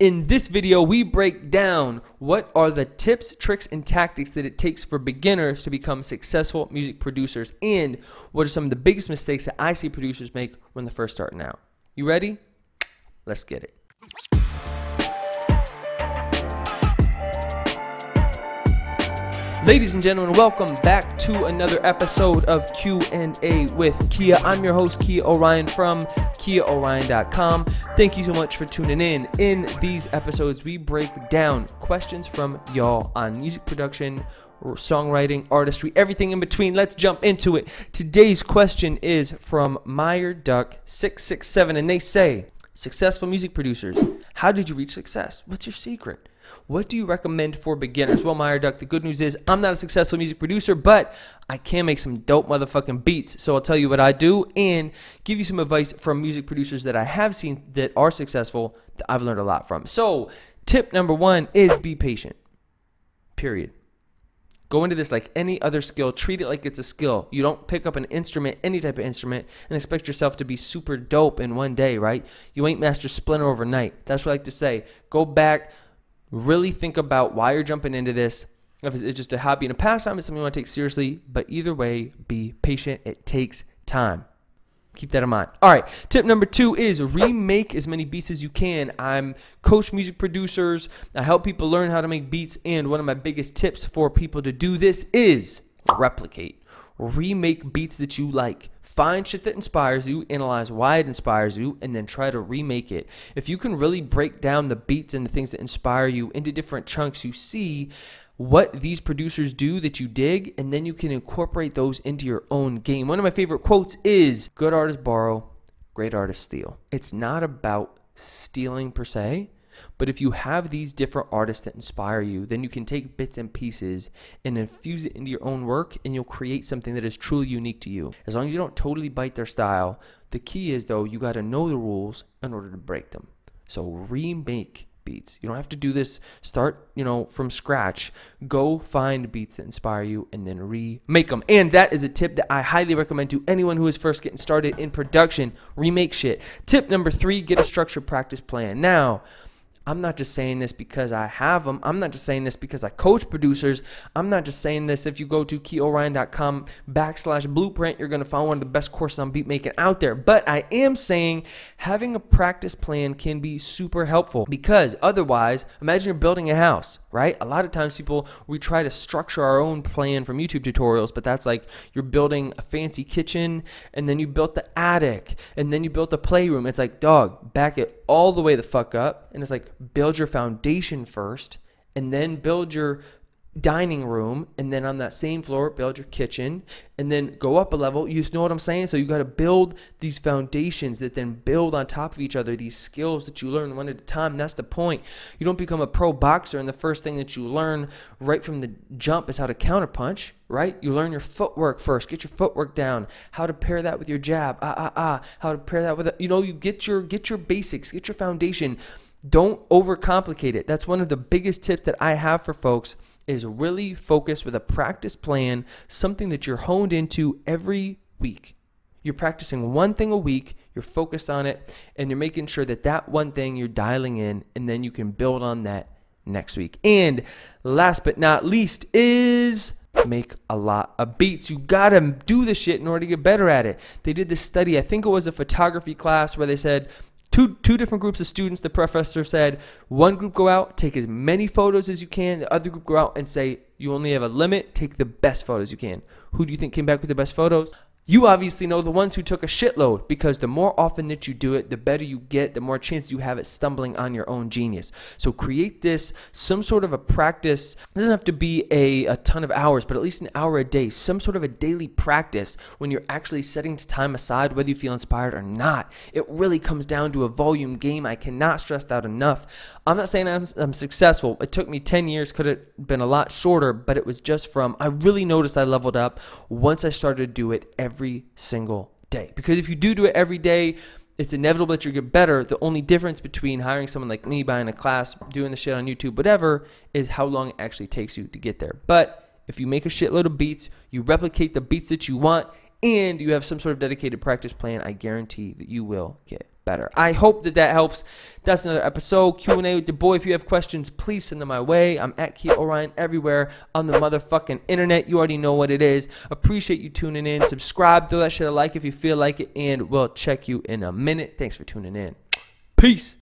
In this video, we break down what are the tips, tricks, and tactics that it takes for beginners to become successful music producers, and what are some of the biggest mistakes that I see producers make when they're first starting out. You ready? Let's get it. Ladies and gentlemen, welcome back to another episode of Q&A with Kia. I'm your host Kia Orion from KiaOrion.com. Thank you so much for tuning in. In these episodes, we break down questions from y'all on music production, songwriting, artistry, everything in between. Let's jump into it. Today's question is from Meyer Duck 667 and they say, "Successful music producers, how did you reach success? What's your secret?" What do you recommend for beginners? Well, Meyer Duck, the good news is I'm not a successful music producer, but I can make some dope motherfucking beats. So I'll tell you what I do and give you some advice from music producers that I have seen that are successful that I've learned a lot from. So, tip number one is be patient. Period. Go into this like any other skill. Treat it like it's a skill. You don't pick up an instrument, any type of instrument, and expect yourself to be super dope in one day, right? You ain't master Splinter overnight. That's what I like to say. Go back, Really think about why you're jumping into this. If it's just a hobby and a pastime, it's something you want to take seriously. But either way, be patient. It takes time. Keep that in mind. All right. Tip number two is remake as many beats as you can. I'm coach music producers. I help people learn how to make beats. And one of my biggest tips for people to do this is replicate. Remake beats that you like. Find shit that inspires you, analyze why it inspires you, and then try to remake it. If you can really break down the beats and the things that inspire you into different chunks, you see what these producers do that you dig, and then you can incorporate those into your own game. One of my favorite quotes is Good artists borrow, great artists steal. It's not about stealing per se, but if you have these different artists that inspire you, then you can take bits and pieces and infuse it into your own work and you'll create something that is truly unique to you. As long as you don't totally bite their style, the key is though, you got to know the rules in order to break them. So remake beats. You don't have to do this start, you know, from scratch. Go find beats that inspire you and then remake them. And that is a tip that I highly recommend to anyone who is first getting started in production. Remake shit. Tip number 3, get a structured practice plan. Now, I'm not just saying this because I have them. I'm not just saying this because I coach producers. I'm not just saying this if you go to kiaorion.com backslash blueprint, you're going to find one of the best courses on beat making out there. But I am saying having a practice plan can be super helpful because otherwise, imagine you're building a house, right? A lot of times people, we try to structure our own plan from YouTube tutorials, but that's like you're building a fancy kitchen and then you built the attic and then you built the playroom. It's like, dog, back it all the way the fuck up. And it's like, build your foundation first and then build your dining room and then on that same floor build your kitchen and then go up a level. You know what i'm saying? So you got to build these foundations that then build on top of each other these skills that you learn one at a time. That's the point. You don't become a pro boxer and the first thing that you learn right from the jump is how to counterpunch right? You learn your footwork first. Get your footwork down. How to pair that with your jab. Ah ah ah. How to pair that with you know you get your get your basics get your foundation. Don't overcomplicate it. That's one of the biggest tips that I have for folks is really focused with a practice plan, something that you're honed into every week. You're practicing one thing a week, you're focused on it, and you're making sure that that one thing you're dialing in, and then you can build on that next week. And last but not least is make a lot of beats. You gotta do the shit in order to get better at it. They did this study, I think it was a photography class, where they said two two different groups of students. The professor said one group go out, take as many photos as you can. The other group go out and say you only have a limit. Take the best photos you can. Who do you think came back with the best photos? You obviously know the ones who took a shitload because the more often that you do it, the better you get, the more chance you have at stumbling on your own genius. So create this, some sort of a practice. It doesn't have to be a, a ton of hours, but at least an hour a day, some sort of a daily practice when you're actually setting time aside, whether you feel inspired or not. It really comes down to a volume game. I cannot stress that enough. I'm not saying I'm, I'm successful. It took me 10 years, could have been a lot shorter, but it was just from, I really noticed I leveled up once I started to do it every every single day. Because if you do do it every day, it's inevitable that you get better. The only difference between hiring someone like me, buying a class, doing the shit on YouTube, whatever, is how long it actually takes you to get there. But if you make a shitload of beats, you replicate the beats that you want, and you have some sort of dedicated practice plan, I guarantee that you will get better. I hope that that helps. That's another episode. Q&A with the boy. If you have questions, please send them my way. I'm at Kia Orion everywhere on the motherfucking internet. You already know what it is. Appreciate you tuning in. Subscribe. Throw that shit a like if you feel like it. And we'll check you in a minute. Thanks for tuning in. Peace.